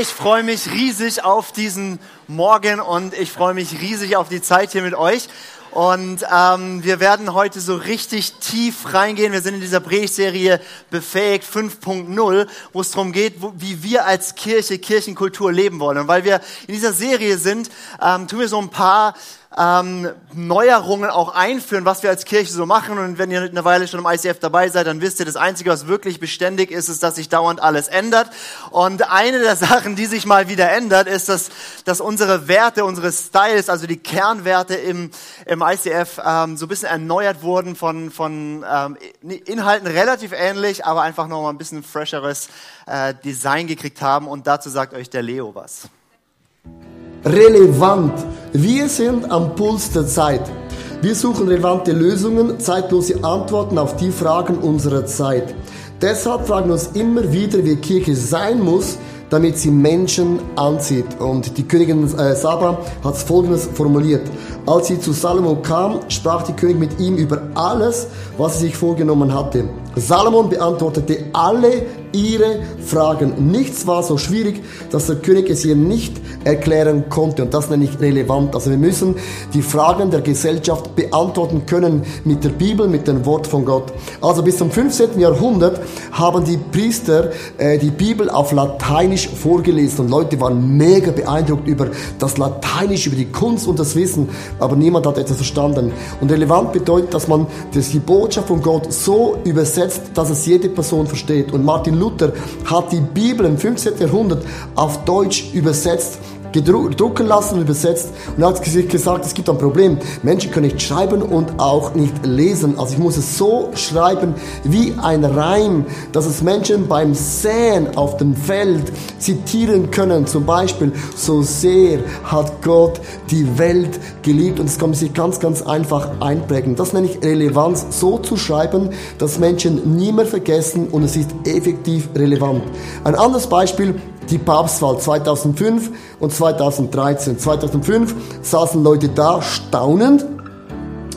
Ich freue mich riesig auf diesen Morgen und ich freue mich riesig auf die Zeit hier mit euch. Und ähm, wir werden heute so richtig tief reingehen. Wir sind in dieser Predigtserie Befähigt 5.0, wo es darum geht, wo, wie wir als Kirche Kirchenkultur leben wollen. Und weil wir in dieser Serie sind, ähm, tun wir so ein paar ähm, Neuerungen auch einführen, was wir als Kirche so machen. Und wenn ihr eine Weile schon im ICF dabei seid, dann wisst ihr, das Einzige, was wirklich beständig ist, ist, dass sich dauernd alles ändert. Und eine der Sachen, die sich mal wieder ändert, ist, dass, dass unsere Werte, unsere Styles, also die Kernwerte im, im ICF ähm, so ein bisschen erneuert wurden von, von ähm, Inhalten relativ ähnlich, aber einfach noch mal ein bisschen fresheres äh, Design gekriegt haben. Und dazu sagt euch der Leo was relevant. Wir sind am Puls der Zeit. Wir suchen relevante Lösungen, zeitlose Antworten auf die Fragen unserer Zeit. Deshalb fragen wir uns immer wieder, wie Kirche sein muss, damit sie Menschen anzieht. Und die Königin äh, Saba hat folgendes formuliert. Als sie zu Salomo kam, sprach die Königin mit ihm über alles, was sie sich vorgenommen hatte. Salomon beantwortete alle ihre Fragen. Nichts war so schwierig, dass der König es ihr nicht erklären konnte. Und das nenne ich relevant. Also wir müssen die Fragen der Gesellschaft beantworten können mit der Bibel, mit dem Wort von Gott. Also bis zum 15. Jahrhundert haben die Priester äh, die Bibel auf Lateinisch vorgelesen. Und Leute waren mega beeindruckt über das Lateinisch, über die Kunst und das Wissen. Aber niemand hat etwas verstanden. Und relevant bedeutet, dass man die Botschaft von Gott so übersetzt, dass es jede Person versteht. Und Martin Luther hat die Bibel im 15. Jahrhundert auf Deutsch übersetzt gedrucken lassen übersetzt und hat gesagt, es gibt ein Problem. Menschen können nicht schreiben und auch nicht lesen. Also ich muss es so schreiben wie ein Reim, dass es Menschen beim Säen auf dem Feld zitieren können. Zum Beispiel, so sehr hat Gott die Welt geliebt und das kann sich ganz, ganz einfach einprägen. Das nenne ich Relevanz, so zu schreiben, dass Menschen nie mehr vergessen und es ist effektiv relevant. Ein anderes Beispiel, die Papstwahl 2005 und 2013. 2005 saßen Leute da staunend.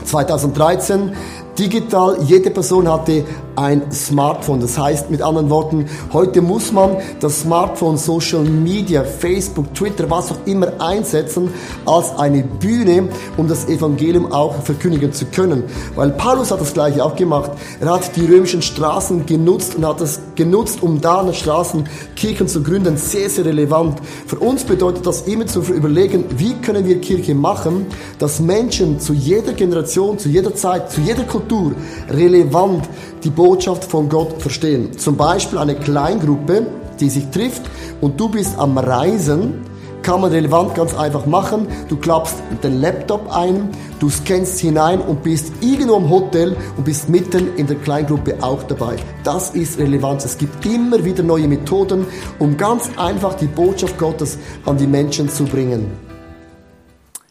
2013 digital, jede Person hatte ein Smartphone. Das heißt mit anderen Worten, heute muss man das Smartphone, Social Media, Facebook, Twitter, was auch immer einsetzen als eine Bühne, um das Evangelium auch verkündigen zu können. Weil Paulus hat das gleiche auch gemacht. Er hat die römischen Straßen genutzt und hat das genutzt, um da an den Straßen Kirchen zu gründen. Sehr, sehr relevant. Für uns bedeutet das immer zu überlegen, wie können wir Kirche machen, dass Menschen zu jeder Generation, zu jeder Zeit, zu jeder Kultur relevant die Botschaft von Gott verstehen. Zum Beispiel eine Kleingruppe, die sich trifft und du bist am Reisen, kann man relevant ganz einfach machen. Du klappst den Laptop ein, du scannst hinein und bist irgendwo im Hotel und bist mitten in der Kleingruppe auch dabei. Das ist Relevanz. Es gibt immer wieder neue Methoden, um ganz einfach die Botschaft Gottes an die Menschen zu bringen.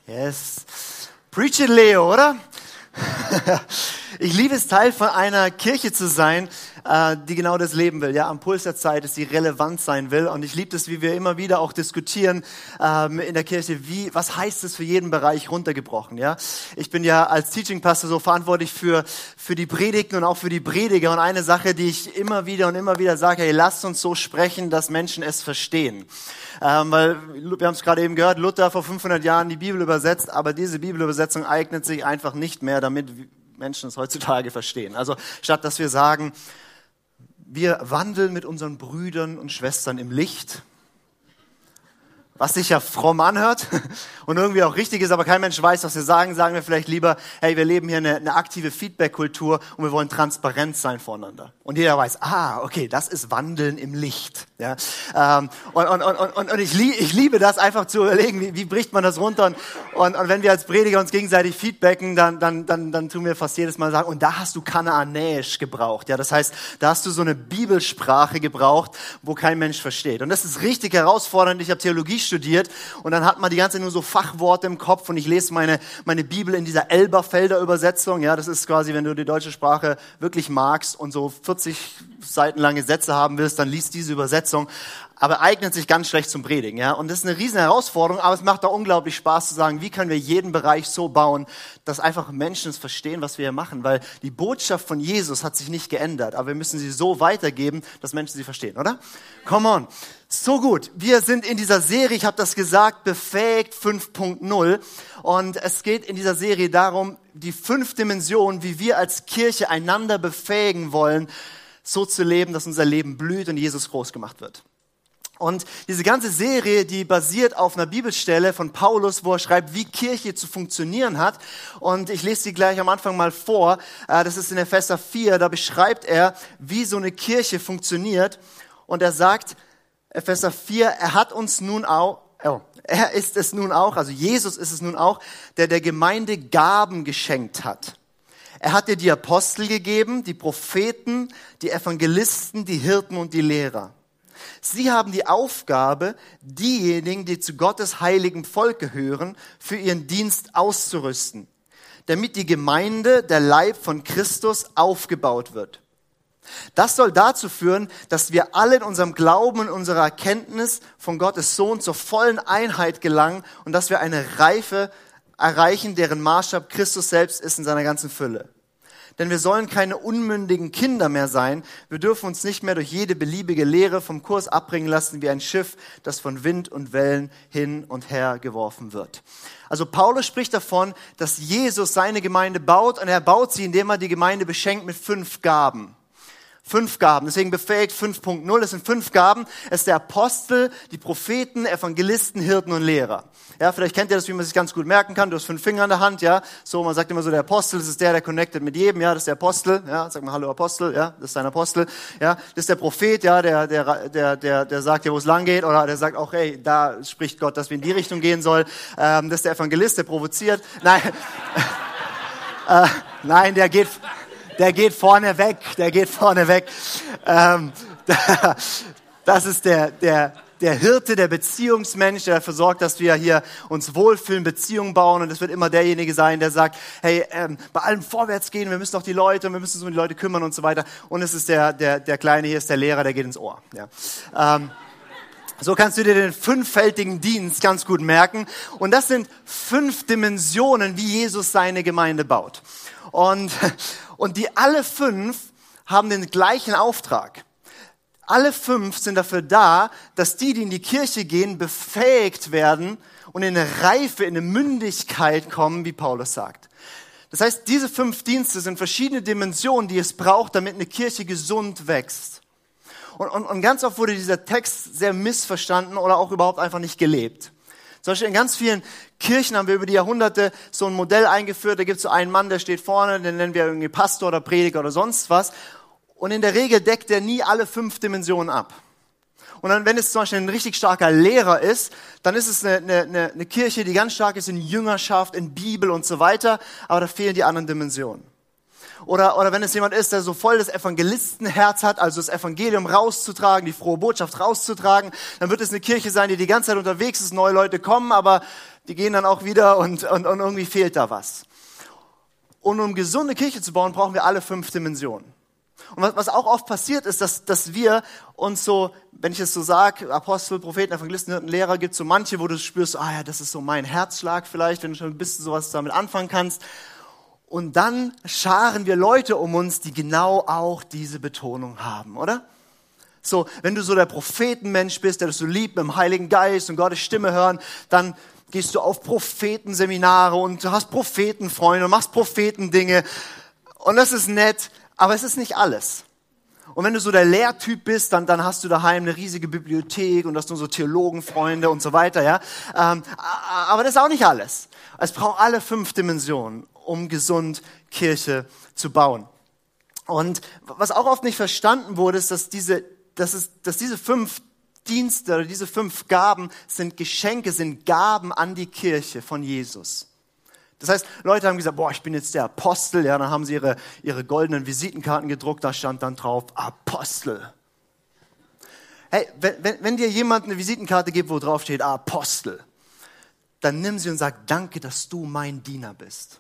Yes. Preach it, Leo, oder? Ich liebe es, Teil von einer Kirche zu sein, äh, die genau das leben will. Ja, am Puls der Zeit ist, die relevant sein will. Und ich liebe es, wie wir immer wieder auch diskutieren ähm, in der Kirche, wie, was heißt es für jeden Bereich runtergebrochen. Ja, ich bin ja als Teaching Pastor so verantwortlich für für die Predigten und auch für die Prediger. Und eine Sache, die ich immer wieder und immer wieder sage: Hey, lasst uns so sprechen, dass Menschen es verstehen. Ähm, weil wir haben es gerade eben gehört, Luther vor 500 Jahren die Bibel übersetzt, aber diese Bibelübersetzung eignet sich einfach nicht mehr, damit Menschen es heutzutage verstehen. Also statt dass wir sagen, wir wandeln mit unseren Brüdern und Schwestern im Licht, was sich ja fromm anhört und irgendwie auch richtig ist, aber kein Mensch weiß, was wir sagen, sagen wir vielleicht lieber, hey, wir leben hier eine, eine aktive Feedback-Kultur und wir wollen transparent sein voneinander. Und jeder weiß, ah, okay, das ist Wandeln im Licht. Ja? Ähm, und und, und, und, und ich, lieb, ich liebe das einfach zu überlegen, wie, wie bricht man das runter. Und, und, und wenn wir als Prediger uns gegenseitig feedbacken, dann, dann, dann, dann tun wir fast jedes Mal sagen, und da hast du Kanaanäisch gebraucht. Ja? Das heißt, da hast du so eine Bibelsprache gebraucht, wo kein Mensch versteht. Und das ist richtig herausfordernd. Ich habe Theologie studiert und dann hat man die ganze Zeit nur so Fachworte im Kopf und ich lese meine, meine Bibel in dieser Elberfelder Übersetzung. Ja, das ist quasi, wenn du die deutsche Sprache wirklich magst und so 40 Seiten lange Sätze haben willst, dann liest diese Übersetzung. Aber eignet sich ganz schlecht zum Predigen, ja. Und das ist eine riesen Herausforderung, aber es macht da unglaublich Spaß zu sagen, wie können wir jeden Bereich so bauen, dass einfach Menschen es verstehen, was wir hier machen, weil die Botschaft von Jesus hat sich nicht geändert, aber wir müssen sie so weitergeben, dass Menschen sie verstehen, oder? Come on. So gut. Wir sind in dieser Serie, ich habe das gesagt, befähigt 5.0 und es geht in dieser Serie darum, die fünf Dimensionen, wie wir als Kirche einander befähigen wollen, so zu leben, dass unser Leben blüht und Jesus groß gemacht wird. Und diese ganze Serie, die basiert auf einer Bibelstelle von Paulus, wo er schreibt, wie Kirche zu funktionieren hat. Und ich lese sie gleich am Anfang mal vor. Äh, das ist in Epheser 4. Da beschreibt er, wie so eine Kirche funktioniert. Und er sagt, Epheser 4, er hat uns nun auch, oh, er ist es nun auch, also Jesus ist es nun auch, der der Gemeinde Gaben geschenkt hat. Er hat dir die Apostel gegeben, die Propheten, die Evangelisten, die Hirten und die Lehrer. Sie haben die Aufgabe, diejenigen, die zu Gottes heiligem Volk gehören, für ihren Dienst auszurüsten, damit die Gemeinde, der Leib von Christus, aufgebaut wird. Das soll dazu führen, dass wir alle in unserem Glauben und unserer Erkenntnis von Gottes Sohn zur vollen Einheit gelangen und dass wir eine Reife erreichen, deren Maßstab Christus selbst ist in seiner ganzen Fülle. Denn wir sollen keine unmündigen Kinder mehr sein. Wir dürfen uns nicht mehr durch jede beliebige Lehre vom Kurs abbringen lassen wie ein Schiff, das von Wind und Wellen hin und her geworfen wird. Also Paulus spricht davon, dass Jesus seine Gemeinde baut und er baut sie, indem er die Gemeinde beschenkt mit fünf Gaben. Fünf Gaben, deswegen befähigt 5.0, es sind fünf Gaben. Es ist der Apostel, die Propheten, Evangelisten, Hirten und Lehrer. Ja, vielleicht kennt ihr das, wie man sich ganz gut merken kann. Du hast fünf Finger in der Hand, ja. So, man sagt immer so, der Apostel, das ist der, der connected mit jedem, ja. Das ist der Apostel, ja. Sag mal Hallo Apostel, ja. Das ist dein Apostel, ja. Das ist der Prophet, ja, der, der, der, der, der sagt dir, wo es lang geht, oder der sagt auch, hey, da spricht Gott, dass wir in die Richtung gehen soll. Ähm, das ist der Evangelist, der provoziert. Nein, äh, nein, der geht, der geht vorne weg, der geht vorne weg. Ähm, das ist der, der, der Hirte, der Beziehungsmensch, der dafür sorgt, dass wir hier uns wohlfühlen, Beziehungen bauen. Und es wird immer derjenige sein, der sagt, hey, ähm, bei allem vorwärts gehen, wir müssen doch die Leute, wir müssen uns um die Leute kümmern und so weiter. Und es ist der, der, der Kleine hier, ist der Lehrer, der geht ins Ohr. Ja. Ähm, so kannst du dir den fünffältigen Dienst ganz gut merken. Und das sind fünf Dimensionen, wie Jesus seine Gemeinde baut. Und, und die alle fünf haben den gleichen Auftrag. Alle fünf sind dafür da, dass die, die in die Kirche gehen, befähigt werden und in eine Reife, in eine Mündigkeit kommen, wie Paulus sagt. Das heißt, diese fünf Dienste sind verschiedene Dimensionen, die es braucht, damit eine Kirche gesund wächst. Und, und, und ganz oft wurde dieser Text sehr missverstanden oder auch überhaupt einfach nicht gelebt. Zum Beispiel in ganz vielen Kirchen haben wir über die Jahrhunderte so ein Modell eingeführt. Da gibt es so einen Mann, der steht vorne, den nennen wir irgendwie Pastor oder Prediger oder sonst was. Und in der Regel deckt er nie alle fünf Dimensionen ab. Und dann, wenn es zum Beispiel ein richtig starker Lehrer ist, dann ist es eine, eine, eine Kirche, die ganz stark ist in Jüngerschaft, in Bibel und so weiter, aber da fehlen die anderen Dimensionen. Oder, oder wenn es jemand ist, der so voll das Evangelistenherz hat, also das Evangelium rauszutragen, die frohe Botschaft rauszutragen, dann wird es eine Kirche sein, die die ganze Zeit unterwegs ist, neue Leute kommen, aber die gehen dann auch wieder und, und, und irgendwie fehlt da was. Und um gesunde Kirche zu bauen, brauchen wir alle fünf Dimensionen. Und was, was auch oft passiert ist, dass, dass wir uns so, wenn ich es so sage, Apostel, Propheten, Evangelisten, Hirten, Lehrer, gibt so manche, wo du spürst, ah ja, das ist so mein Herzschlag vielleicht, wenn du schon ein bisschen sowas damit anfangen kannst. Und dann scharen wir Leute um uns, die genau auch diese Betonung haben, oder? So, wenn du so der Prophetenmensch bist, der das so liebt mit dem Heiligen Geist und Gottes Stimme hören, dann gehst du auf Prophetenseminare und du hast Prophetenfreunde und machst Prophetendinge. Und das ist nett, aber es ist nicht alles. Und wenn du so der Lehrtyp bist, dann, dann hast du daheim eine riesige Bibliothek und hast nur so Theologenfreunde und so weiter, ja. Ähm, aber das ist auch nicht alles. Es braucht alle fünf Dimensionen um gesund Kirche zu bauen. Und was auch oft nicht verstanden wurde, ist, dass diese, dass es, dass diese fünf Dienste oder diese fünf Gaben sind Geschenke, sind Gaben an die Kirche von Jesus. Das heißt, Leute haben gesagt, boah, ich bin jetzt der Apostel, ja, dann haben sie ihre, ihre goldenen Visitenkarten gedruckt, da stand dann drauf, Apostel. Hey, wenn, wenn, wenn dir jemand eine Visitenkarte gibt, wo drauf steht, Apostel, dann nimm sie und sag, danke, dass du mein Diener bist.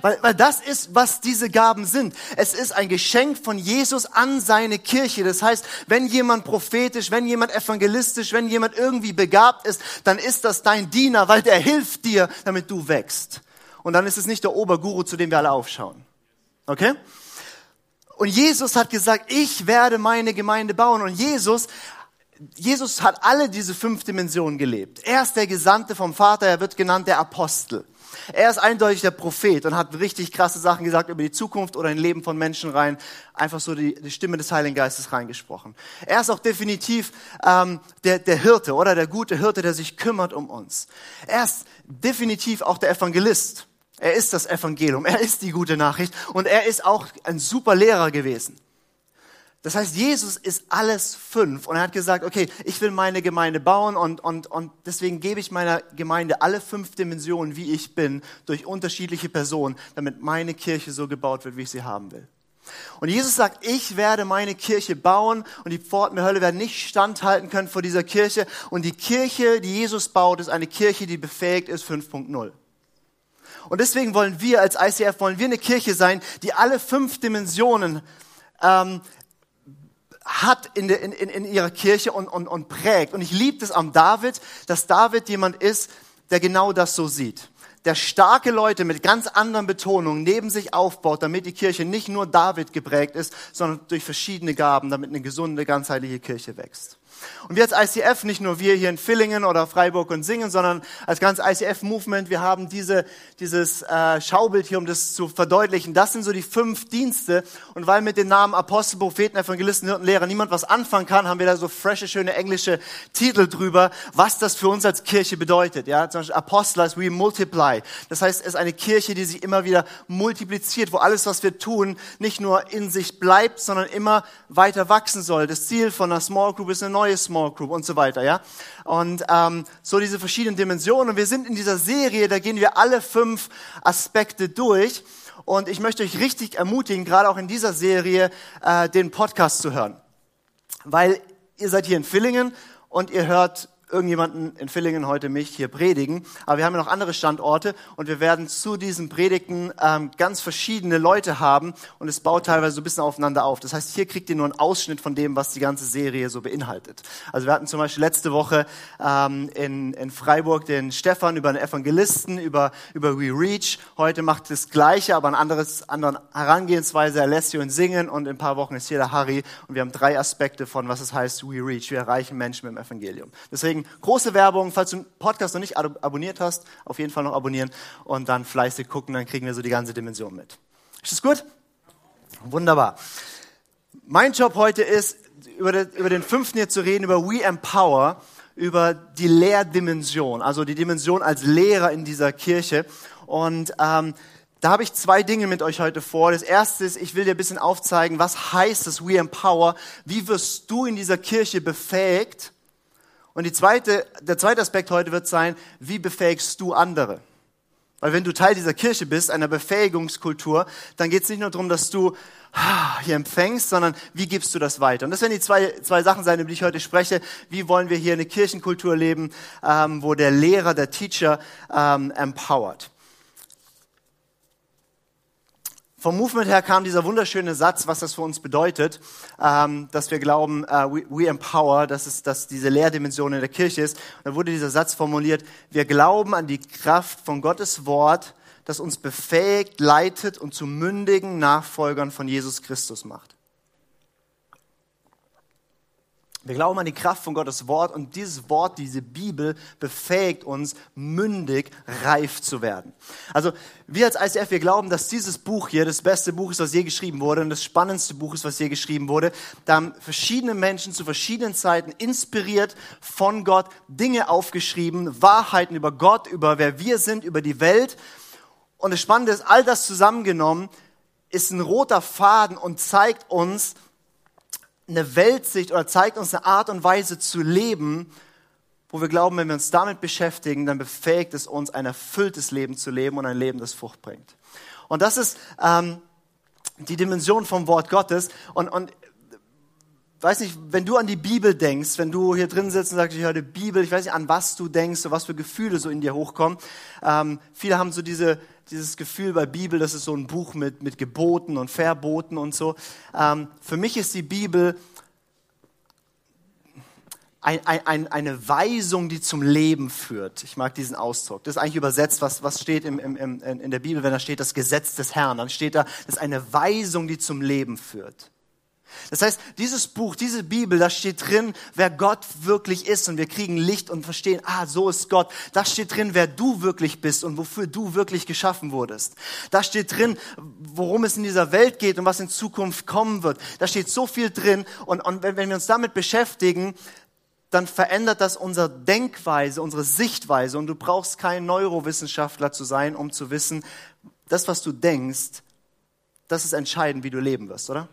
Weil, weil das ist, was diese Gaben sind. Es ist ein Geschenk von Jesus an seine Kirche. Das heißt, wenn jemand prophetisch, wenn jemand evangelistisch, wenn jemand irgendwie begabt ist, dann ist das dein Diener, weil der hilft dir, damit du wächst. Und dann ist es nicht der Oberguru, zu dem wir alle aufschauen. Okay? Und Jesus hat gesagt, ich werde meine Gemeinde bauen. Und Jesus Jesus hat alle diese fünf Dimensionen gelebt. Er ist der Gesandte vom Vater, er wird genannt der Apostel. Er ist eindeutig der Prophet und hat richtig krasse Sachen gesagt über die Zukunft oder ein Leben von Menschen rein. Einfach so die, die Stimme des Heiligen Geistes reingesprochen. Er ist auch definitiv ähm, der, der Hirte oder der gute Hirte, der sich kümmert um uns. Er ist definitiv auch der Evangelist. Er ist das Evangelium, er ist die gute Nachricht und er ist auch ein super Lehrer gewesen. Das heißt, Jesus ist alles fünf und er hat gesagt, okay, ich will meine Gemeinde bauen und, und, und deswegen gebe ich meiner Gemeinde alle fünf Dimensionen, wie ich bin, durch unterschiedliche Personen, damit meine Kirche so gebaut wird, wie ich sie haben will. Und Jesus sagt, ich werde meine Kirche bauen und die Pforten der Hölle werden nicht standhalten können vor dieser Kirche. Und die Kirche, die Jesus baut, ist eine Kirche, die befähigt ist 5.0. Und deswegen wollen wir als ICF, wollen wir eine Kirche sein, die alle fünf Dimensionen ähm, hat in, der, in, in, ihrer Kirche und, und, und prägt. Und ich liebe es am David, dass David jemand ist, der genau das so sieht. Der starke Leute mit ganz anderen Betonungen neben sich aufbaut, damit die Kirche nicht nur David geprägt ist, sondern durch verschiedene Gaben, damit eine gesunde, ganzheitliche Kirche wächst. Und wir als ICF, nicht nur wir hier in Villingen oder Freiburg und Singen, sondern als ganz ICF-Movement, wir haben diese, dieses äh, Schaubild hier, um das zu verdeutlichen. Das sind so die fünf Dienste. Und weil mit den Namen Apostel, Propheten, Evangelisten, Hirten, Lehrer niemand was anfangen kann, haben wir da so frische, schöne englische Titel drüber, was das für uns als Kirche bedeutet. Ja, zum Beispiel Apostel als we multiply. Das heißt, es ist eine Kirche, die sich immer wieder multipliziert, wo alles, was wir tun, nicht nur in sich bleibt, sondern immer weiter wachsen soll. Das Ziel von einer Small Group ist eine neue Small Group und so weiter, ja. Und ähm, so diese verschiedenen Dimensionen. Und wir sind in dieser Serie, da gehen wir alle fünf Aspekte durch. Und ich möchte euch richtig ermutigen, gerade auch in dieser Serie, äh, den Podcast zu hören. Weil ihr seid hier in Villingen und ihr hört irgendjemanden in Villingen heute mich hier predigen. Aber wir haben ja noch andere Standorte und wir werden zu diesen Predigten ähm, ganz verschiedene Leute haben und es baut teilweise so ein bisschen aufeinander auf. Das heißt, hier kriegt ihr nur einen Ausschnitt von dem, was die ganze Serie so beinhaltet. Also wir hatten zum Beispiel letzte Woche ähm, in, in Freiburg den Stefan über einen Evangelisten, über, über We Reach. Heute macht das Gleiche, aber ein anderes, anderen Herangehensweise, Alessio in Singen und in ein paar Wochen ist hier der Harry und wir haben drei Aspekte von, was es heißt We Reach. Wir erreichen Menschen mit dem Evangelium. Deswegen große Werbung. Falls du den Podcast noch nicht abonniert hast, auf jeden Fall noch abonnieren und dann fleißig gucken, dann kriegen wir so die ganze Dimension mit. Ist das gut? Wunderbar. Mein Job heute ist, über, den, fünften hier zu reden, über We Empower, über die Lehrdimension, also die Dimension als Lehrer in dieser Kirche. Und ähm, da habe ich zwei Dinge mit euch heute vor. Das erste ist, ich will dir ein bisschen aufzeigen, was heißt es We Empower? Wie wirst du in dieser Kirche befähigt? Und die zweite, der zweite Aspekt heute wird sein, wie befähigst du andere? Weil wenn du Teil dieser Kirche bist, einer Befähigungskultur, dann geht es nicht nur darum, dass du hier empfängst, sondern wie gibst du das weiter? Und das werden die zwei, zwei Sachen sein, über die ich heute spreche. Wie wollen wir hier eine Kirchenkultur leben, ähm, wo der Lehrer, der Teacher ähm, empowert? Vom Movement her kam dieser wunderschöne Satz, was das für uns bedeutet, ähm, dass wir glauben, uh, we, we, empower, dass es dass diese Lehrdimension in der Kirche ist. Und da wurde dieser Satz formuliert, wir glauben an die Kraft von Gottes Wort, das uns befähigt, leitet und zu mündigen Nachfolgern von Jesus Christus macht. Wir glauben an die Kraft von Gottes Wort und dieses Wort, diese Bibel befähigt uns, mündig, reif zu werden. Also wir als ICF, wir glauben, dass dieses Buch hier das beste Buch ist, was je geschrieben wurde und das spannendste Buch ist, was je geschrieben wurde. Da haben verschiedene Menschen zu verschiedenen Zeiten inspiriert von Gott Dinge aufgeschrieben, Wahrheiten über Gott, über wer wir sind, über die Welt. Und das Spannende ist, all das zusammengenommen ist ein roter Faden und zeigt uns, eine Weltsicht oder zeigt uns eine Art und Weise zu leben, wo wir glauben, wenn wir uns damit beschäftigen, dann befähigt es uns, ein erfülltes Leben zu leben und ein Leben, das Frucht bringt. Und das ist ähm, die Dimension vom Wort Gottes. Und, und weiß nicht, wenn du an die Bibel denkst, wenn du hier drin sitzt und sagst, ich höre die Bibel, ich weiß nicht, an was du denkst, so was für Gefühle so in dir hochkommen. Ähm, viele haben so diese dieses Gefühl bei Bibel, das ist so ein Buch mit, mit Geboten und Verboten und so. Ähm, für mich ist die Bibel ein, ein, eine Weisung, die zum Leben führt. Ich mag diesen Ausdruck. Das ist eigentlich übersetzt, was, was steht im, im, im, in der Bibel, wenn da steht das Gesetz des Herrn. Dann steht da, das ist eine Weisung, die zum Leben führt. Das heißt, dieses Buch, diese Bibel, da steht drin, wer Gott wirklich ist und wir kriegen Licht und verstehen, ah, so ist Gott. Da steht drin, wer du wirklich bist und wofür du wirklich geschaffen wurdest. Da steht drin, worum es in dieser Welt geht und was in Zukunft kommen wird. Da steht so viel drin und, und wenn, wenn wir uns damit beschäftigen, dann verändert das unsere Denkweise, unsere Sichtweise. Und du brauchst kein Neurowissenschaftler zu sein, um zu wissen, das, was du denkst, das ist entscheidend, wie du leben wirst, oder?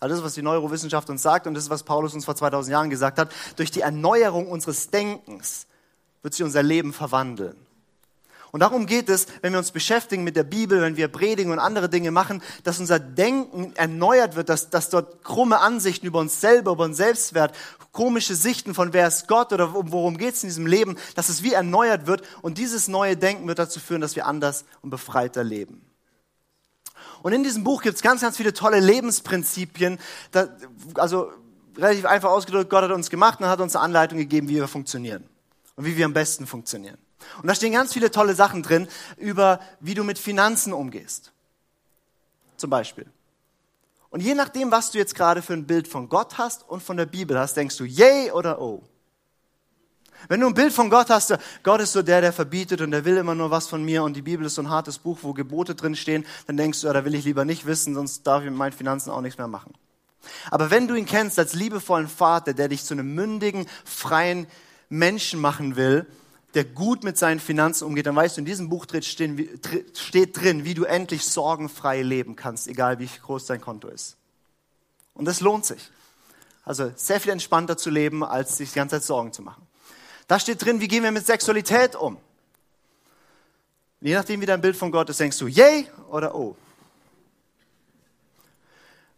Also das was die Neurowissenschaft uns sagt und das ist, was Paulus uns vor 2000 Jahren gesagt hat. Durch die Erneuerung unseres Denkens wird sich unser Leben verwandeln. Und darum geht es, wenn wir uns beschäftigen mit der Bibel, wenn wir predigen und andere Dinge machen, dass unser Denken erneuert wird, dass, dass dort krumme Ansichten über uns selber, über uns Selbstwert, komische Sichten von wer ist Gott oder worum geht es in diesem Leben, dass es wie erneuert wird. Und dieses neue Denken wird dazu führen, dass wir anders und befreiter leben. Und in diesem Buch gibt es ganz, ganz viele tolle Lebensprinzipien. Da, also relativ einfach ausgedrückt, Gott hat uns gemacht und hat uns eine Anleitung gegeben, wie wir funktionieren und wie wir am besten funktionieren. Und da stehen ganz viele tolle Sachen drin über, wie du mit Finanzen umgehst. Zum Beispiel. Und je nachdem, was du jetzt gerade für ein Bild von Gott hast und von der Bibel hast, denkst du yay oder oh. Wenn du ein Bild von Gott hast, Gott ist so der, der verbietet und der will immer nur was von mir und die Bibel ist so ein hartes Buch, wo Gebote drin stehen, dann denkst du, ja, da will ich lieber nicht wissen, sonst darf ich mit meinen Finanzen auch nichts mehr machen. Aber wenn du ihn kennst als liebevollen Vater, der dich zu einem mündigen, freien Menschen machen will, der gut mit seinen Finanzen umgeht, dann weißt du, in diesem Buch steht drin, wie du endlich sorgenfrei leben kannst, egal wie groß dein Konto ist. Und das lohnt sich. Also sehr viel entspannter zu leben, als sich die ganze Zeit Sorgen zu machen. Da steht drin, wie gehen wir mit Sexualität um. Je nachdem, wie dein Bild von Gott ist, denkst du, yay oder oh.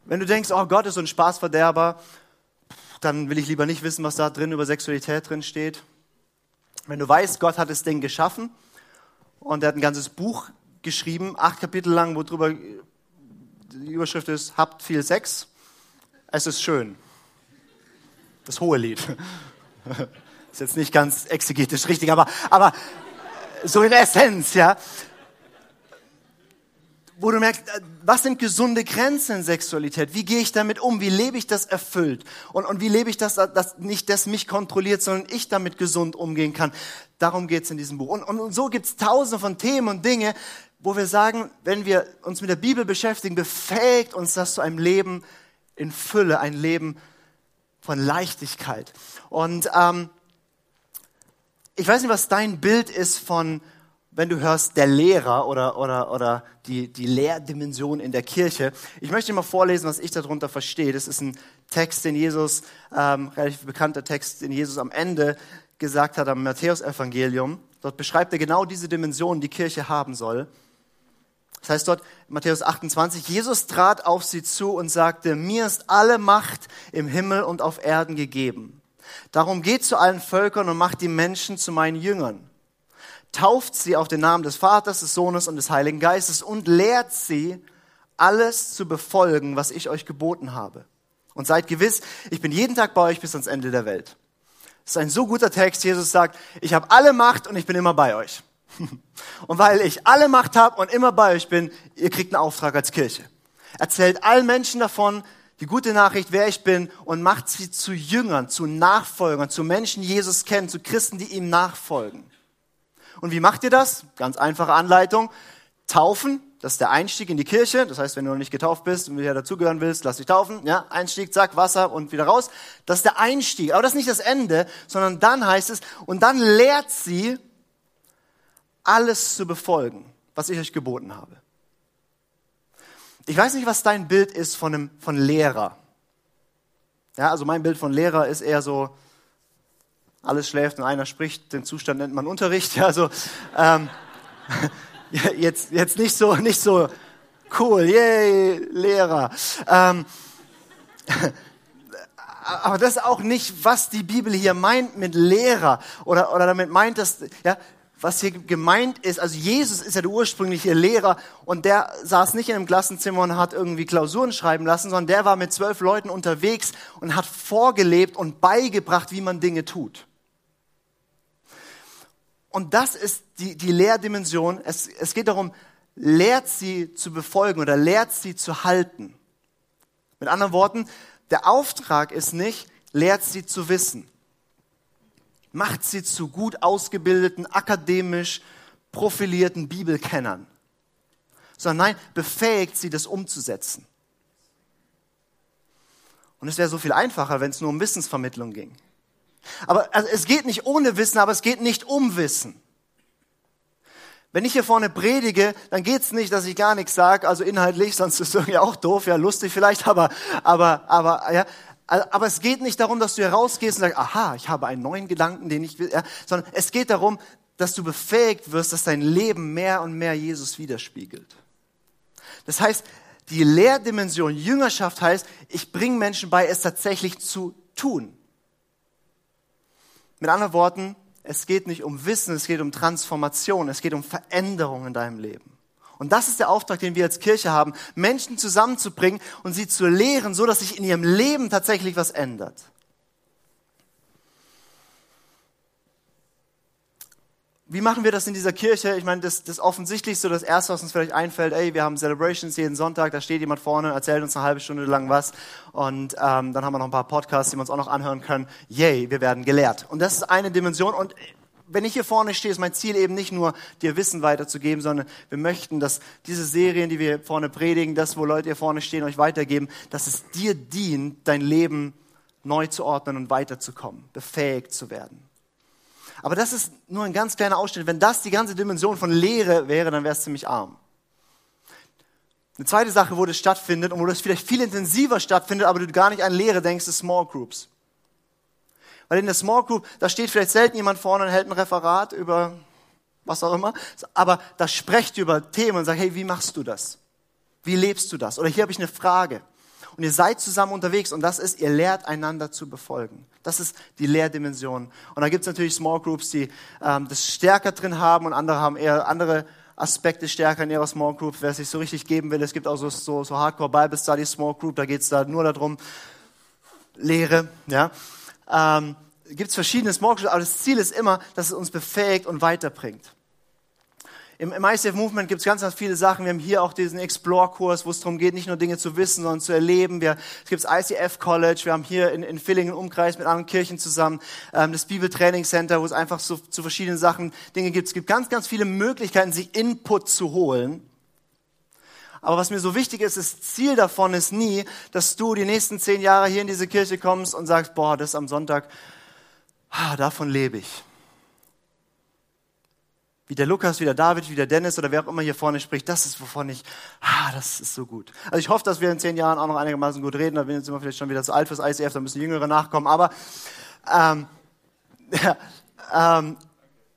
Wenn du denkst, oh Gott ist so ein Spaßverderber, dann will ich lieber nicht wissen, was da drin über Sexualität drin steht. Wenn du weißt, Gott hat das Ding geschaffen und er hat ein ganzes Buch geschrieben, acht Kapitel lang, wo drüber die Überschrift ist, habt viel Sex, es ist schön. Das hohe Lied. Ist jetzt nicht ganz exegetisch richtig, aber, aber so in Essenz, ja wo du merkst, äh, was sind gesunde Grenzen in Sexualität? Wie gehe ich damit um? Wie lebe ich das erfüllt? Und, und wie lebe ich das, dass nicht das mich kontrolliert, sondern ich damit gesund umgehen kann? Darum geht es in diesem Buch. Und, und, und so gibt es tausende von Themen und Dinge, wo wir sagen, wenn wir uns mit der Bibel beschäftigen, befähigt uns das zu einem Leben in Fülle, ein Leben von Leichtigkeit. Und ähm, ich weiß nicht, was dein Bild ist von wenn du hörst, der Lehrer oder, oder, oder die, die Lehrdimension in der Kirche. Ich möchte dir mal vorlesen, was ich darunter verstehe. Das ist ein Text, den Jesus, ähm, relativ bekannter Text, den Jesus am Ende gesagt hat am Matthäusevangelium. Dort beschreibt er genau diese Dimension, die Kirche haben soll. Das heißt dort, Matthäus 28, Jesus trat auf sie zu und sagte, mir ist alle Macht im Himmel und auf Erden gegeben. Darum geht zu allen Völkern und macht die Menschen zu meinen Jüngern tauft sie auf den Namen des Vaters, des Sohnes und des Heiligen Geistes und lehrt sie, alles zu befolgen, was ich euch geboten habe. Und seid gewiss, ich bin jeden Tag bei euch bis ans Ende der Welt. Das ist ein so guter Text. Jesus sagt, ich habe alle Macht und ich bin immer bei euch. Und weil ich alle Macht habe und immer bei euch bin, ihr kriegt einen Auftrag als Kirche. Erzählt allen Menschen davon, die gute Nachricht, wer ich bin, und macht sie zu Jüngern, zu Nachfolgern, zu Menschen, die Jesus kennen, zu Christen, die ihm nachfolgen. Und wie macht ihr das? Ganz einfache Anleitung. Taufen, das ist der Einstieg in die Kirche. Das heißt, wenn du noch nicht getauft bist und wieder dazugehören willst, lass dich taufen. Ja, Einstieg, zack, Wasser und wieder raus. Das ist der Einstieg. Aber das ist nicht das Ende, sondern dann heißt es, und dann lehrt sie, alles zu befolgen, was ich euch geboten habe. Ich weiß nicht, was dein Bild ist von einem, von Lehrer. Ja, also mein Bild von Lehrer ist eher so, alles schläft und einer spricht, den Zustand nennt man Unterricht. Ja, also ähm, jetzt, jetzt nicht so, nicht so cool, yay, Lehrer. Ähm, aber das ist auch nicht, was die Bibel hier meint mit Lehrer oder, oder damit meint, dass, ja, was hier gemeint ist, also Jesus ist ja der ursprüngliche Lehrer und der saß nicht in einem Klassenzimmer und hat irgendwie Klausuren schreiben lassen, sondern der war mit zwölf Leuten unterwegs und hat vorgelebt und beigebracht, wie man Dinge tut. Und das ist die, die Lehrdimension. Es, es geht darum, lehrt sie zu befolgen oder lehrt sie zu halten. Mit anderen Worten, der Auftrag ist nicht, lehrt sie zu wissen. Macht sie zu gut ausgebildeten, akademisch profilierten Bibelkennern. Sondern nein, befähigt sie, das umzusetzen. Und es wäre so viel einfacher, wenn es nur um Wissensvermittlung ging. Aber also es geht nicht ohne Wissen, aber es geht nicht um Wissen. Wenn ich hier vorne predige, dann geht's nicht, dass ich gar nichts sage, also inhaltlich, sonst ist es irgendwie auch doof, ja lustig vielleicht, aber, aber, aber, ja, aber es geht nicht darum, dass du hier rausgehst und sagst, aha, ich habe einen neuen Gedanken, den ich will, ja, sondern es geht darum, dass du befähigt wirst, dass dein Leben mehr und mehr Jesus widerspiegelt. Das heißt, die Lehrdimension Jüngerschaft heißt, ich bringe Menschen bei, es tatsächlich zu tun. Mit anderen Worten, es geht nicht um Wissen, es geht um Transformation, es geht um Veränderung in deinem Leben. Und das ist der Auftrag, den wir als Kirche haben, Menschen zusammenzubringen und sie zu lehren, so dass sich in ihrem Leben tatsächlich was ändert. Wie machen wir das in dieser Kirche? Ich meine, das, das Offensichtlichste, das Erste, was uns vielleicht einfällt, ey, wir haben Celebrations jeden Sonntag, da steht jemand vorne, erzählt uns eine halbe Stunde lang was und ähm, dann haben wir noch ein paar Podcasts, die wir uns auch noch anhören können. Yay, wir werden gelehrt. Und das ist eine Dimension und wenn ich hier vorne stehe, ist mein Ziel eben nicht nur, dir Wissen weiterzugeben, sondern wir möchten, dass diese Serien, die wir vorne predigen, das, wo Leute hier vorne stehen, euch weitergeben, dass es dir dient, dein Leben neu zu ordnen und weiterzukommen, befähigt zu werden. Aber das ist nur ein ganz kleiner Ausschnitt. Wenn das die ganze Dimension von Lehre wäre, dann wäre es ziemlich arm. Eine zweite Sache, wo das stattfindet und wo das vielleicht viel intensiver stattfindet, aber du gar nicht an Lehre denkst, ist Small Groups. Weil in der Small Group, da steht vielleicht selten jemand vorne und hält ein Referat über was auch immer, aber da sprecht über Themen und sagt, hey, wie machst du das? Wie lebst du das? Oder hier habe ich eine Frage und ihr seid zusammen unterwegs und das ist, ihr lehrt einander zu befolgen. Das ist die Lehrdimension. Und da gibt es natürlich Small Groups, die ähm, das stärker drin haben und andere haben eher andere Aspekte stärker in ihrer Small Group, wer es sich so richtig geben will. Es gibt auch so, so, so Hardcore Bible Study Small Group, da geht es da nur darum, Lehre, ja. Ähm, gibt es verschiedene Small aber das Ziel ist immer, dass es uns befähigt und weiterbringt. Im, im ICF Movement gibt es ganz, ganz viele Sachen. Wir haben hier auch diesen Explore-Kurs, wo es darum geht, nicht nur Dinge zu wissen, sondern zu erleben. Wir, es gibt ICF College. Wir haben hier in, in Villingen Umkreis mit anderen Kirchen zusammen ähm, das Bibeltraining Center, wo es einfach so, zu verschiedenen Sachen Dinge gibt. Es gibt ganz, ganz viele Möglichkeiten, sich Input zu holen. Aber was mir so wichtig ist, das Ziel davon ist nie, dass du die nächsten zehn Jahre hier in diese Kirche kommst und sagst, boah, das am Sonntag, ah, davon lebe ich wie der Lukas, wie der David, wie der Dennis oder wer auch immer hier vorne spricht, das ist, wovon ich, ah, das ist so gut. Also ich hoffe, dass wir in zehn Jahren auch noch einigermaßen gut reden, da bin jetzt immer vielleicht schon wieder zu alt fürs ICF, da müssen Jüngere nachkommen, aber, ähm, ja, ähm,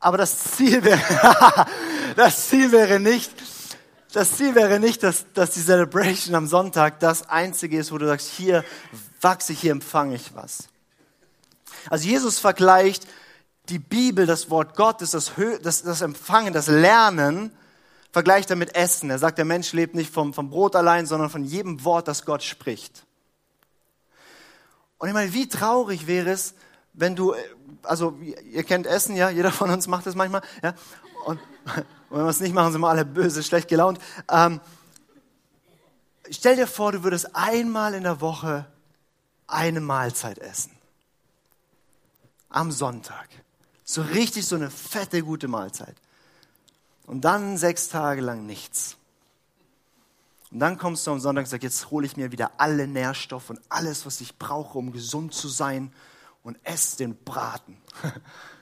aber das Ziel wäre, das Ziel wäre nicht, das Ziel wäre nicht, dass, dass die Celebration am Sonntag das einzige ist, wo du sagst, hier wachse ich, hier empfange ich was. Also Jesus vergleicht die Bibel, das Wort Gottes, das, das, das Empfangen, das Lernen, vergleicht er mit Essen. Er sagt, der Mensch lebt nicht vom, vom Brot allein, sondern von jedem Wort, das Gott spricht. Und ich meine, wie traurig wäre es, wenn du, also ihr kennt Essen, ja, jeder von uns macht das manchmal, ja, und, und wenn wir es nicht machen, sind wir alle böse, schlecht gelaunt. Ähm, stell dir vor, du würdest einmal in der Woche eine Mahlzeit essen. Am Sonntag. So richtig so eine fette, gute Mahlzeit. Und dann sechs Tage lang nichts. Und dann kommst du am Sonntag und sagst, jetzt hole ich mir wieder alle Nährstoffe und alles, was ich brauche, um gesund zu sein und esse den Braten.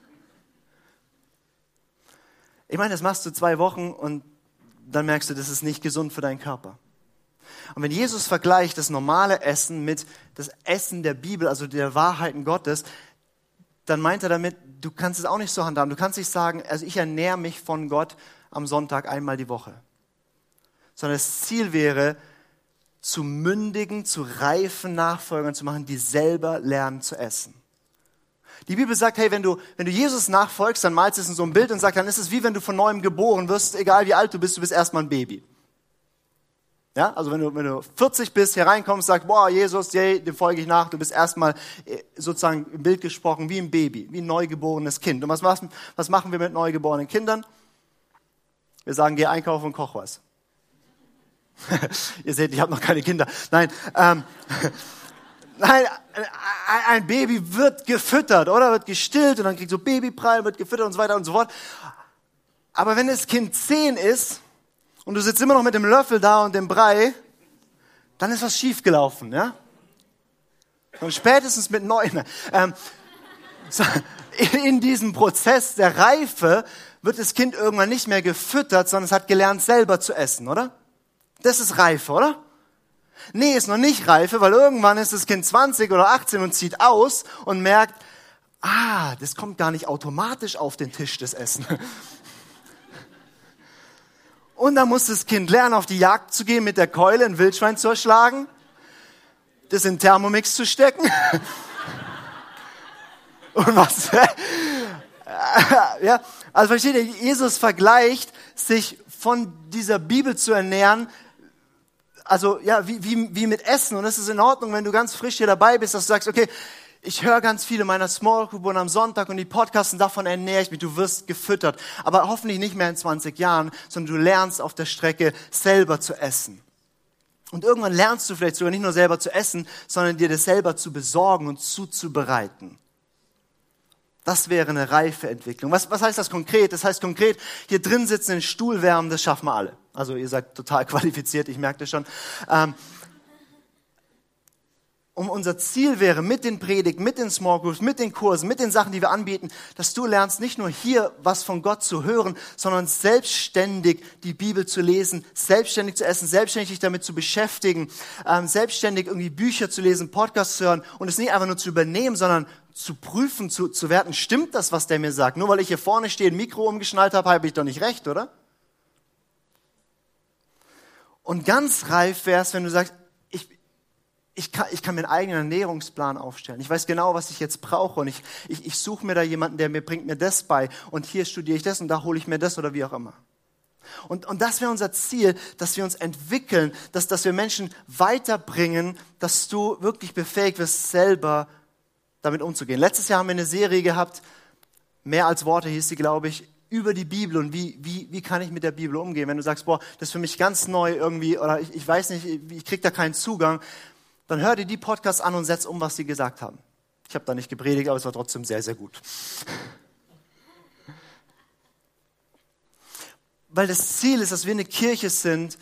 Ich meine, das machst du zwei Wochen und dann merkst du, das ist nicht gesund für deinen Körper. Und wenn Jesus vergleicht das normale Essen mit das Essen der Bibel, also der Wahrheiten Gottes, dann meint er damit, du kannst es auch nicht so handhaben. Du kannst nicht sagen, also ich ernähre mich von Gott am Sonntag einmal die Woche. Sondern das Ziel wäre, zu mündigen, zu reifen Nachfolgern zu machen, die selber lernen zu essen. Die Bibel sagt, hey, wenn du, wenn du Jesus nachfolgst, dann malst du es in so einem Bild und sagt, dann ist es wie wenn du von neuem geboren wirst, egal wie alt du bist, du bist erstmal ein Baby. Ja, also wenn du, wenn du 40 bist, hier reinkommst, sagst, boah, Jesus, yay, dem folge ich nach, du bist erstmal äh, sozusagen im Bild gesprochen wie ein Baby, wie ein neugeborenes Kind. Und was, was, was machen wir mit neugeborenen Kindern? Wir sagen, geh einkaufen und koch was. Ihr seht, ich habe noch keine Kinder. Nein, ähm, nein, ein Baby wird gefüttert, oder? Wird gestillt und dann kriegt so Babyprall, wird gefüttert und so weiter und so fort. Aber wenn das Kind zehn ist und du sitzt immer noch mit dem Löffel da und dem Brei, dann ist was schiefgelaufen, ja? Und spätestens mit neun. Ähm, in diesem Prozess der Reife wird das Kind irgendwann nicht mehr gefüttert, sondern es hat gelernt, selber zu essen, oder? Das ist Reife, oder? Nee, ist noch nicht Reife, weil irgendwann ist das Kind 20 oder 18 und zieht aus und merkt, ah, das kommt gar nicht automatisch auf den Tisch, das Essen. Und dann muss das Kind lernen, auf die Jagd zu gehen, mit der Keule ein Wildschwein zu erschlagen, das in Thermomix zu stecken. Und was? ja, also versteht ihr, Jesus vergleicht sich von dieser Bibel zu ernähren, also ja, wie, wie, wie mit Essen. Und es ist in Ordnung, wenn du ganz frisch hier dabei bist, dass du sagst, okay, ich höre ganz viele meiner Small Group und am Sonntag und die Podcasts und davon ernähre ich mich. Du wirst gefüttert. Aber hoffentlich nicht mehr in 20 Jahren, sondern du lernst auf der Strecke selber zu essen. Und irgendwann lernst du vielleicht sogar nicht nur selber zu essen, sondern dir das selber zu besorgen und zuzubereiten. Das wäre eine reife Entwicklung. Was, was heißt das konkret? Das heißt konkret, hier drin sitzen, den Stuhl wärmen, das schaffen wir alle. Also ihr seid total qualifiziert, ich merke das schon. Ähm, um unser Ziel wäre mit den Predigten, mit den Small Groups, mit den Kursen, mit den Sachen, die wir anbieten, dass du lernst, nicht nur hier was von Gott zu hören, sondern selbstständig die Bibel zu lesen, selbstständig zu essen, selbstständig dich damit zu beschäftigen, ähm, selbstständig irgendwie Bücher zu lesen, Podcasts zu hören und es nicht einfach nur zu übernehmen, sondern zu prüfen, zu, zu werten, stimmt das, was der mir sagt? Nur weil ich hier vorne stehe, ein Mikro umgeschnallt habe, habe ich doch nicht recht, oder? Und ganz reif wär's, wenn du sagst, ich, ich, kann, ich kann mir einen eigenen Ernährungsplan aufstellen. Ich weiß genau, was ich jetzt brauche und ich, ich, ich suche mir da jemanden, der mir bringt mir das bei und hier studiere ich das und da hole ich mir das oder wie auch immer. Und, und das wäre unser Ziel, dass wir uns entwickeln, dass, dass wir Menschen weiterbringen, dass du wirklich befähigt wirst, selber damit umzugehen. Letztes Jahr haben wir eine Serie gehabt, mehr als Worte hieß sie, glaube ich, über die Bibel und wie, wie, wie kann ich mit der Bibel umgehen. Wenn du sagst, boah, das ist für mich ganz neu irgendwie oder ich, ich weiß nicht, ich krieg da keinen Zugang, dann hör dir die Podcasts an und setz um, was sie gesagt haben. Ich habe da nicht gepredigt, aber es war trotzdem sehr, sehr gut. Weil das Ziel ist, dass wir eine Kirche sind,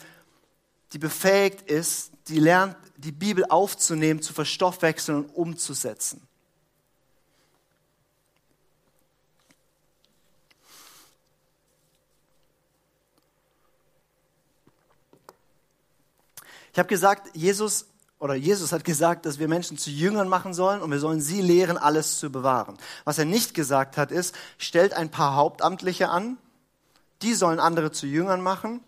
die befähigt ist, die lernt, die Bibel aufzunehmen, zu verstoffwechseln und umzusetzen. Ich habe gesagt, Jesus oder Jesus hat gesagt, dass wir Menschen zu Jüngern machen sollen und wir sollen sie lehren, alles zu bewahren. Was er nicht gesagt hat, ist, stellt ein paar Hauptamtliche an, die sollen andere zu Jüngern machen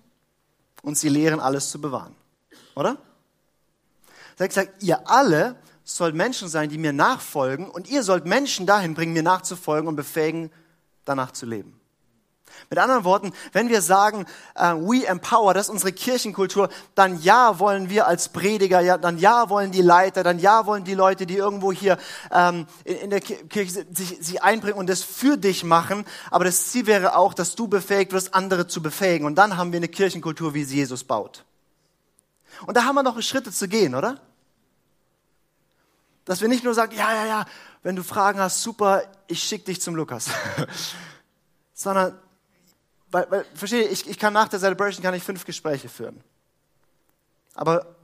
und sie lehren, alles zu bewahren. Oder? Er hat gesagt, ihr alle sollt Menschen sein, die mir nachfolgen und ihr sollt Menschen dahin bringen, mir nachzufolgen und befähigen, danach zu leben. Mit anderen Worten, wenn wir sagen, uh, we empower, das ist unsere Kirchenkultur, dann ja wollen wir als Prediger, ja, dann ja wollen die Leiter, dann ja wollen die Leute, die irgendwo hier ähm, in, in, der Kirche sich, sich einbringen und das für dich machen. Aber das Ziel wäre auch, dass du befähigt wirst, andere zu befähigen. Und dann haben wir eine Kirchenkultur, wie sie Jesus baut. Und da haben wir noch Schritte zu gehen, oder? Dass wir nicht nur sagen, ja, ja, ja, wenn du Fragen hast, super, ich schicke dich zum Lukas. Sondern weil, weil verstehe ich, ich kann nach der Celebration kann ich fünf Gespräche führen. Aber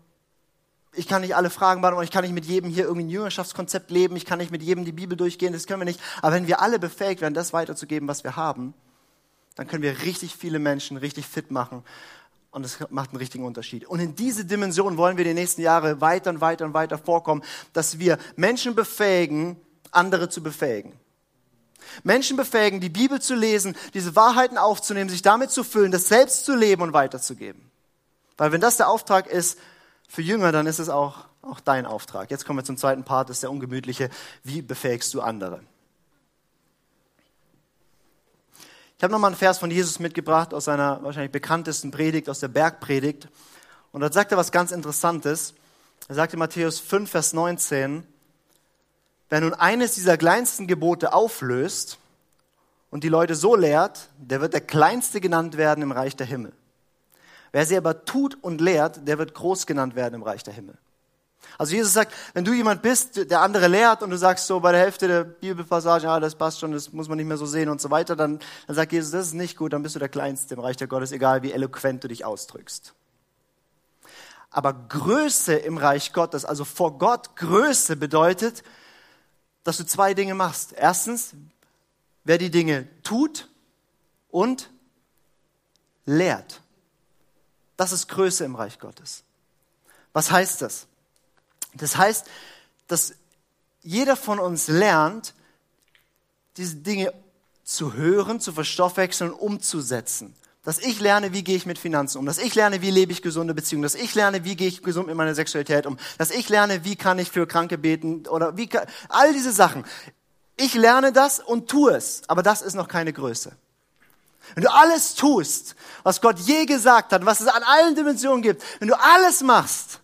ich kann nicht alle Fragen beantworten, ich kann nicht mit jedem hier irgendwie ein Jüngerschaftskonzept leben, ich kann nicht mit jedem die Bibel durchgehen, das können wir nicht. Aber wenn wir alle befähigt werden, das weiterzugeben, was wir haben, dann können wir richtig viele Menschen richtig fit machen und es macht einen richtigen Unterschied. Und in diese Dimension wollen wir die nächsten Jahre weiter und weiter und weiter vorkommen, dass wir Menschen befähigen, andere zu befähigen. Menschen befähigen, die Bibel zu lesen, diese Wahrheiten aufzunehmen, sich damit zu füllen, das selbst zu leben und weiterzugeben. Weil wenn das der Auftrag ist für Jünger, dann ist es auch, auch dein Auftrag. Jetzt kommen wir zum zweiten Part, das ist der ungemütliche. Wie befähigst du andere? Ich habe nochmal einen Vers von Jesus mitgebracht aus seiner wahrscheinlich bekanntesten Predigt, aus der Bergpredigt. Und dort sagt er was ganz Interessantes. Er sagt in Matthäus 5, Vers 19, wer nun eines dieser kleinsten Gebote auflöst und die Leute so lehrt, der wird der Kleinste genannt werden im Reich der Himmel. Wer sie aber tut und lehrt, der wird groß genannt werden im Reich der Himmel. Also Jesus sagt, wenn du jemand bist, der andere lehrt und du sagst so bei der Hälfte der Bibelpassage, ja, das passt schon, das muss man nicht mehr so sehen und so weiter, dann, dann sagt Jesus, das ist nicht gut, dann bist du der Kleinste im Reich der Gottes, egal wie eloquent du dich ausdrückst. Aber Größe im Reich Gottes, also vor Gott Größe bedeutet, dass du zwei Dinge machst. Erstens, wer die Dinge tut und lehrt. Das ist Größe im Reich Gottes. Was heißt das? Das heißt, dass jeder von uns lernt, diese Dinge zu hören, zu verstoffwechseln und umzusetzen. Dass ich lerne, wie gehe ich mit Finanzen um, dass ich lerne, wie lebe ich gesunde Beziehungen, dass ich lerne, wie gehe ich gesund mit meiner Sexualität um, dass ich lerne, wie kann ich für Kranke beten oder wie kann, all diese Sachen. Ich lerne das und tue es, aber das ist noch keine Größe. Wenn du alles tust, was Gott je gesagt hat, was es an allen Dimensionen gibt, wenn du alles machst,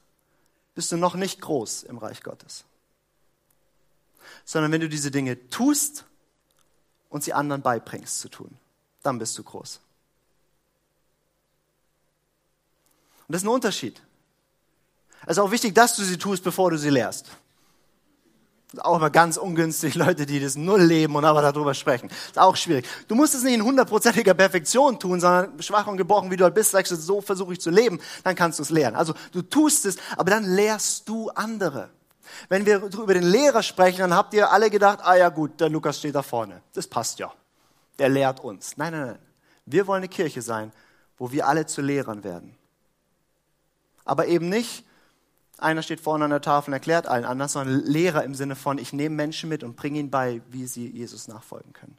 bist du noch nicht groß im Reich Gottes. Sondern wenn du diese Dinge tust und sie anderen beibringst zu tun, dann bist du groß. Und das ist ein Unterschied. Es ist auch wichtig, dass du sie tust, bevor du sie lehrst. Auch immer ganz ungünstig, Leute, die das null leben und aber darüber sprechen. Ist auch schwierig. Du musst es nicht in hundertprozentiger Perfektion tun, sondern schwach und gebrochen, wie du halt bist, sagst du, so versuche ich zu leben, dann kannst du es lernen. Also du tust es, aber dann lehrst du andere. Wenn wir über den Lehrer sprechen, dann habt ihr alle gedacht, ah ja gut, der Lukas steht da vorne. Das passt ja. Der lehrt uns. Nein, nein, nein. Wir wollen eine Kirche sein, wo wir alle zu Lehrern werden aber eben nicht, einer steht vorne an der Tafel und erklärt allen anders, sondern Lehrer im Sinne von, ich nehme Menschen mit und bringe ihnen bei, wie sie Jesus nachfolgen können.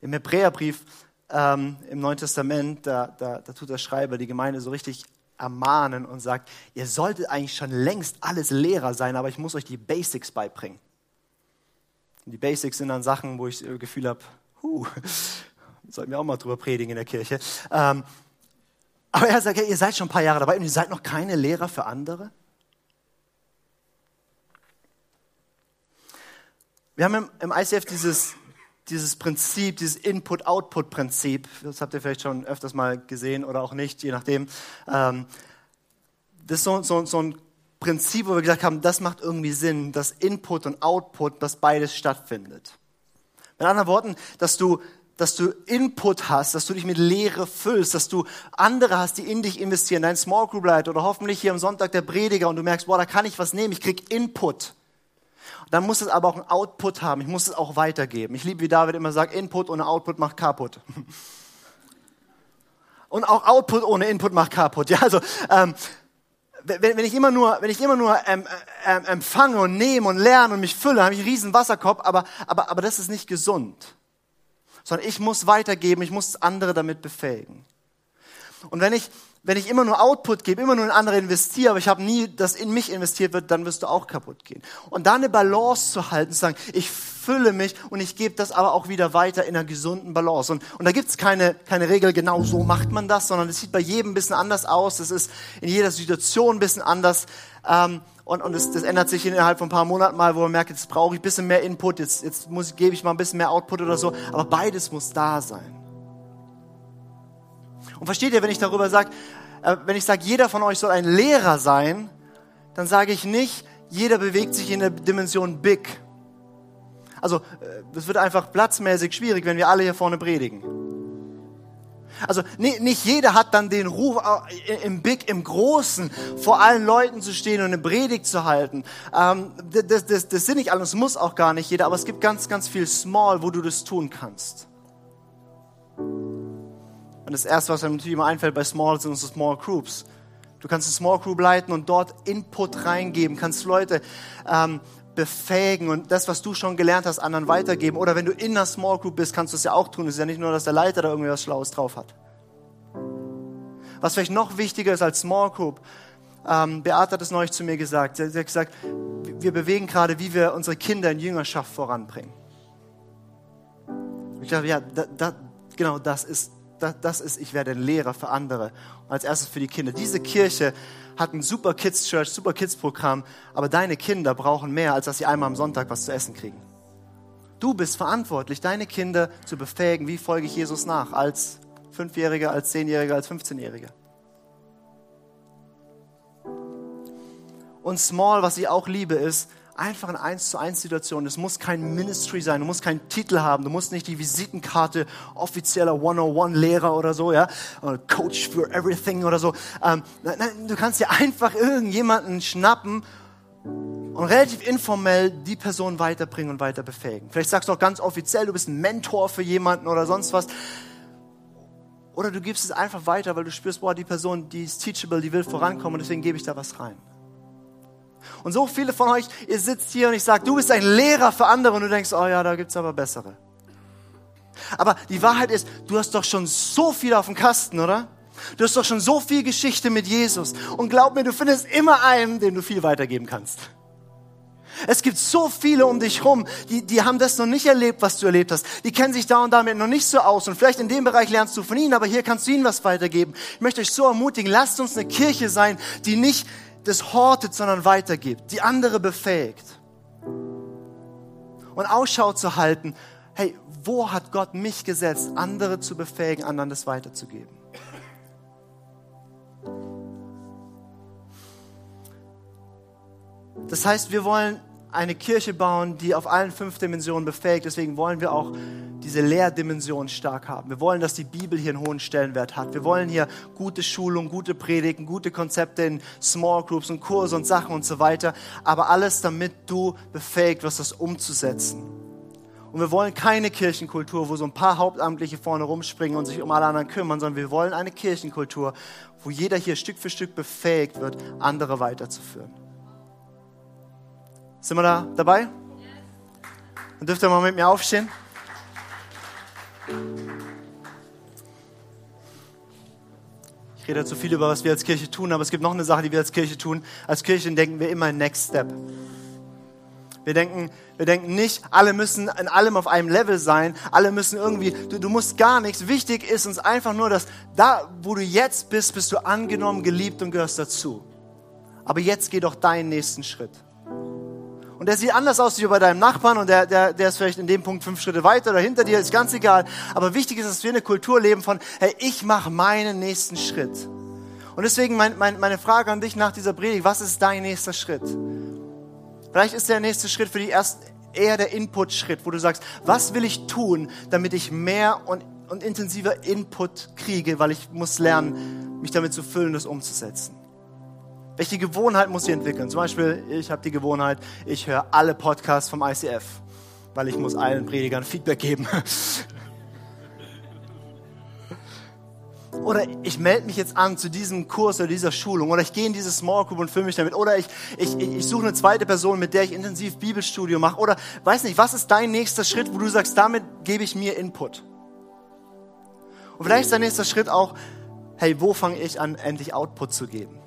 Im Hebräerbrief ähm, im Neuen Testament, da, da, da tut der Schreiber die Gemeinde so richtig ermahnen und sagt, ihr solltet eigentlich schon längst alles Lehrer sein, aber ich muss euch die Basics beibringen. Und die Basics sind dann Sachen, wo ich das Gefühl habe, huh, sollten wir auch mal drüber predigen in der Kirche. Ähm, aber er sagt, ja, ihr seid schon ein paar Jahre dabei und ihr seid noch keine Lehrer für andere? Wir haben im, ICF dieses, dieses Prinzip, dieses Input-Output-Prinzip, das habt ihr vielleicht schon öfters mal gesehen oder auch nicht, je nachdem. Ähm, das ist so, so, so ein Prinzip, wo wir gesagt haben, das macht irgendwie Sinn, dass Input und Output, dass beides stattfindet. Mit anderen Worten, dass du dass du Input hast, dass du dich mit Lehre füllst, dass du andere hast, die in dich investieren, dein Small Group Leiter oder hoffentlich hier am Sonntag der Prediger und du merkst, boah, da kann ich was nehmen, ich krieg Input. Dann muss es aber auch ein Output haben, ich muss es auch weitergeben. Ich liebe, wie David immer sagt, Input ohne Output macht kaputt. Und auch Output ohne Input macht kaputt. Ja, also ähm, wenn, wenn ich immer nur, wenn ich immer nur ähm, ähm, empfange und nehme und lerne und mich fülle, habe ich einen riesen Wasserkopf, aber, aber, aber das ist nicht gesund sondern ich muss weitergeben, ich muss andere damit befähigen. Und wenn ich, wenn ich immer nur Output gebe, immer nur in andere investiere, aber ich habe nie, dass in mich investiert wird, dann wirst du auch kaputt gehen. Und da eine Balance zu halten, zu sagen, ich fülle mich und ich gebe das aber auch wieder weiter in einer gesunden Balance. Und, und da gibt's keine, keine Regel, genau so macht man das, sondern es sieht bei jedem ein bisschen anders aus, es ist in jeder Situation ein bisschen anders. Ähm, und, und das, das ändert sich innerhalb von ein paar Monaten mal, wo man merkt, jetzt brauche ich ein bisschen mehr Input, jetzt, jetzt muss, gebe ich mal ein bisschen mehr Output oder so. Aber beides muss da sein. Und versteht ihr, wenn ich darüber sage, wenn ich sage, jeder von euch soll ein Lehrer sein, dann sage ich nicht, jeder bewegt sich in der Dimension Big. Also, äh, das wird einfach platzmäßig schwierig, wenn wir alle hier vorne predigen. Also nicht jeder hat dann den Ruf äh, im Big, im Großen, vor allen Leuten zu stehen und eine Predigt zu halten. Ähm, das, das, das sind nicht alle, das muss auch gar nicht jeder, aber es gibt ganz, ganz viel Small, wo du das tun kannst. Und das Erste, was mir natürlich immer einfällt bei Small, sind unsere Small Groups. Du kannst eine Small Group leiten und dort Input reingeben, kannst Leute ähm, befähigen und das, was du schon gelernt hast, anderen weitergeben. Oder wenn du in einer Small Group bist, kannst du es ja auch tun. Es ist ja nicht nur, dass der Leiter da irgendwie was Schlaues drauf hat. Was vielleicht noch wichtiger ist als Small Group, ähm, Beate hat es neulich zu mir gesagt. Sie hat gesagt, wir bewegen gerade, wie wir unsere Kinder in Jüngerschaft voranbringen. Ich dachte, ja, da, da, genau das ist, das ist, ich werde Lehrer für andere. Und als erstes für die Kinder. Diese Kirche hat ein super Kids Church, super Kids Programm, aber deine Kinder brauchen mehr, als dass sie einmal am Sonntag was zu essen kriegen. Du bist verantwortlich, deine Kinder zu befähigen, wie folge ich Jesus nach, als Fünfjähriger, als Zehnjähriger, als 15-Jähriger. Und Small, was ich auch liebe, ist einfach eine 1 zu 1 Situation. Es muss kein Ministry sein, du musst keinen Titel haben, du musst nicht die Visitenkarte offizieller 101-Lehrer oder so, ja, oder Coach for Everything oder so. Ähm, nein, du kannst dir einfach irgendjemanden schnappen und relativ informell die Person weiterbringen und weiter befähigen. Vielleicht sagst du auch ganz offiziell, du bist ein Mentor für jemanden oder sonst was. Oder du gibst es einfach weiter, weil du spürst, boah, die Person, die ist teachable, die will vorankommen und deswegen gebe ich da was rein. Und so viele von euch, ihr sitzt hier und ich sage, du bist ein Lehrer für andere und du denkst, oh ja, da gibt's aber bessere. Aber die Wahrheit ist, du hast doch schon so viel auf dem Kasten, oder? Du hast doch schon so viel Geschichte mit Jesus. Und glaub mir, du findest immer einen, dem du viel weitergeben kannst. Es gibt so viele um dich rum, die, die haben das noch nicht erlebt, was du erlebt hast. Die kennen sich da und damit noch nicht so aus. Und vielleicht in dem Bereich lernst du von ihnen, aber hier kannst du ihnen was weitergeben. Ich möchte euch so ermutigen, lasst uns eine Kirche sein, die nicht das hortet, sondern weitergibt, die andere befähigt. Und Ausschau zu halten, hey, wo hat Gott mich gesetzt, andere zu befähigen, anderen das weiterzugeben? Das heißt, wir wollen eine Kirche bauen, die auf allen fünf Dimensionen befähigt. Deswegen wollen wir auch diese Lehrdimension stark haben. Wir wollen, dass die Bibel hier einen hohen Stellenwert hat. Wir wollen hier gute Schulung, gute Predigten, gute Konzepte in Small Groups und Kurse und Sachen und so weiter. Aber alles, damit du befähigt wirst, das umzusetzen. Und wir wollen keine Kirchenkultur, wo so ein paar Hauptamtliche vorne rumspringen und sich um alle anderen kümmern, sondern wir wollen eine Kirchenkultur, wo jeder hier Stück für Stück befähigt wird, andere weiterzuführen. Sind wir da dabei? Dann dürft ihr mal mit mir aufstehen. Ich rede zu viel über, was wir als Kirche tun, aber es gibt noch eine Sache, die wir als Kirche tun. Als Kirche denken wir immer Next Step. Wir denken, wir denken nicht, alle müssen in allem auf einem Level sein, alle müssen irgendwie, du, du musst gar nichts. Wichtig ist uns einfach nur, dass da, wo du jetzt bist, bist du angenommen, geliebt und gehörst dazu. Aber jetzt geh doch deinen nächsten Schritt. Der sieht anders aus wie bei deinem Nachbarn und der, der, der ist vielleicht in dem Punkt fünf Schritte weiter oder hinter dir, ist ganz egal. Aber wichtig ist, dass wir eine Kultur leben von, hey, ich mache meinen nächsten Schritt. Und deswegen mein, mein, meine Frage an dich nach dieser Predigt, was ist dein nächster Schritt? Vielleicht ist der nächste Schritt für dich erst eher der Input-Schritt, wo du sagst, was will ich tun, damit ich mehr und, und intensiver Input kriege, weil ich muss lernen, mich damit zu füllen, das umzusetzen. Welche Gewohnheit muss ich entwickeln? Zum Beispiel, ich habe die Gewohnheit, ich höre alle Podcasts vom ICF, weil ich muss allen Predigern Feedback geben. Oder ich melde mich jetzt an zu diesem Kurs oder dieser Schulung. Oder ich gehe in diese Small Group und fühle mich damit. Oder ich, ich, ich suche eine zweite Person, mit der ich intensiv Bibelstudio mache. Oder weiß nicht, was ist dein nächster Schritt, wo du sagst, damit gebe ich mir Input. Und vielleicht ist dein nächster Schritt auch, hey, wo fange ich an, endlich Output zu geben?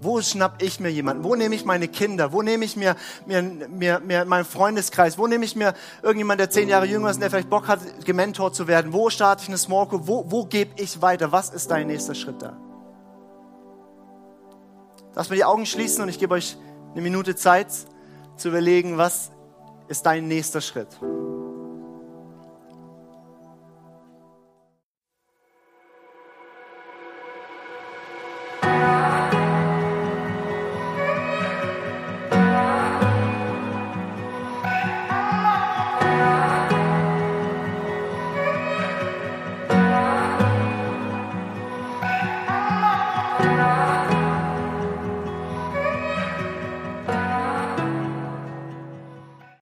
Wo schnapp ich mir jemanden? Wo nehme ich meine Kinder? Wo nehme ich mir, mir, mir, mir meinen Freundeskreis? Wo nehme ich mir irgendjemand, der zehn Jahre jünger ist und der vielleicht Bock hat, gementort zu werden? Wo starte ich eine Small Group? Wo, wo gebe ich weiter? Was ist dein nächster Schritt da? Lass mir die Augen schließen und ich gebe euch eine Minute Zeit zu überlegen, was ist dein nächster Schritt?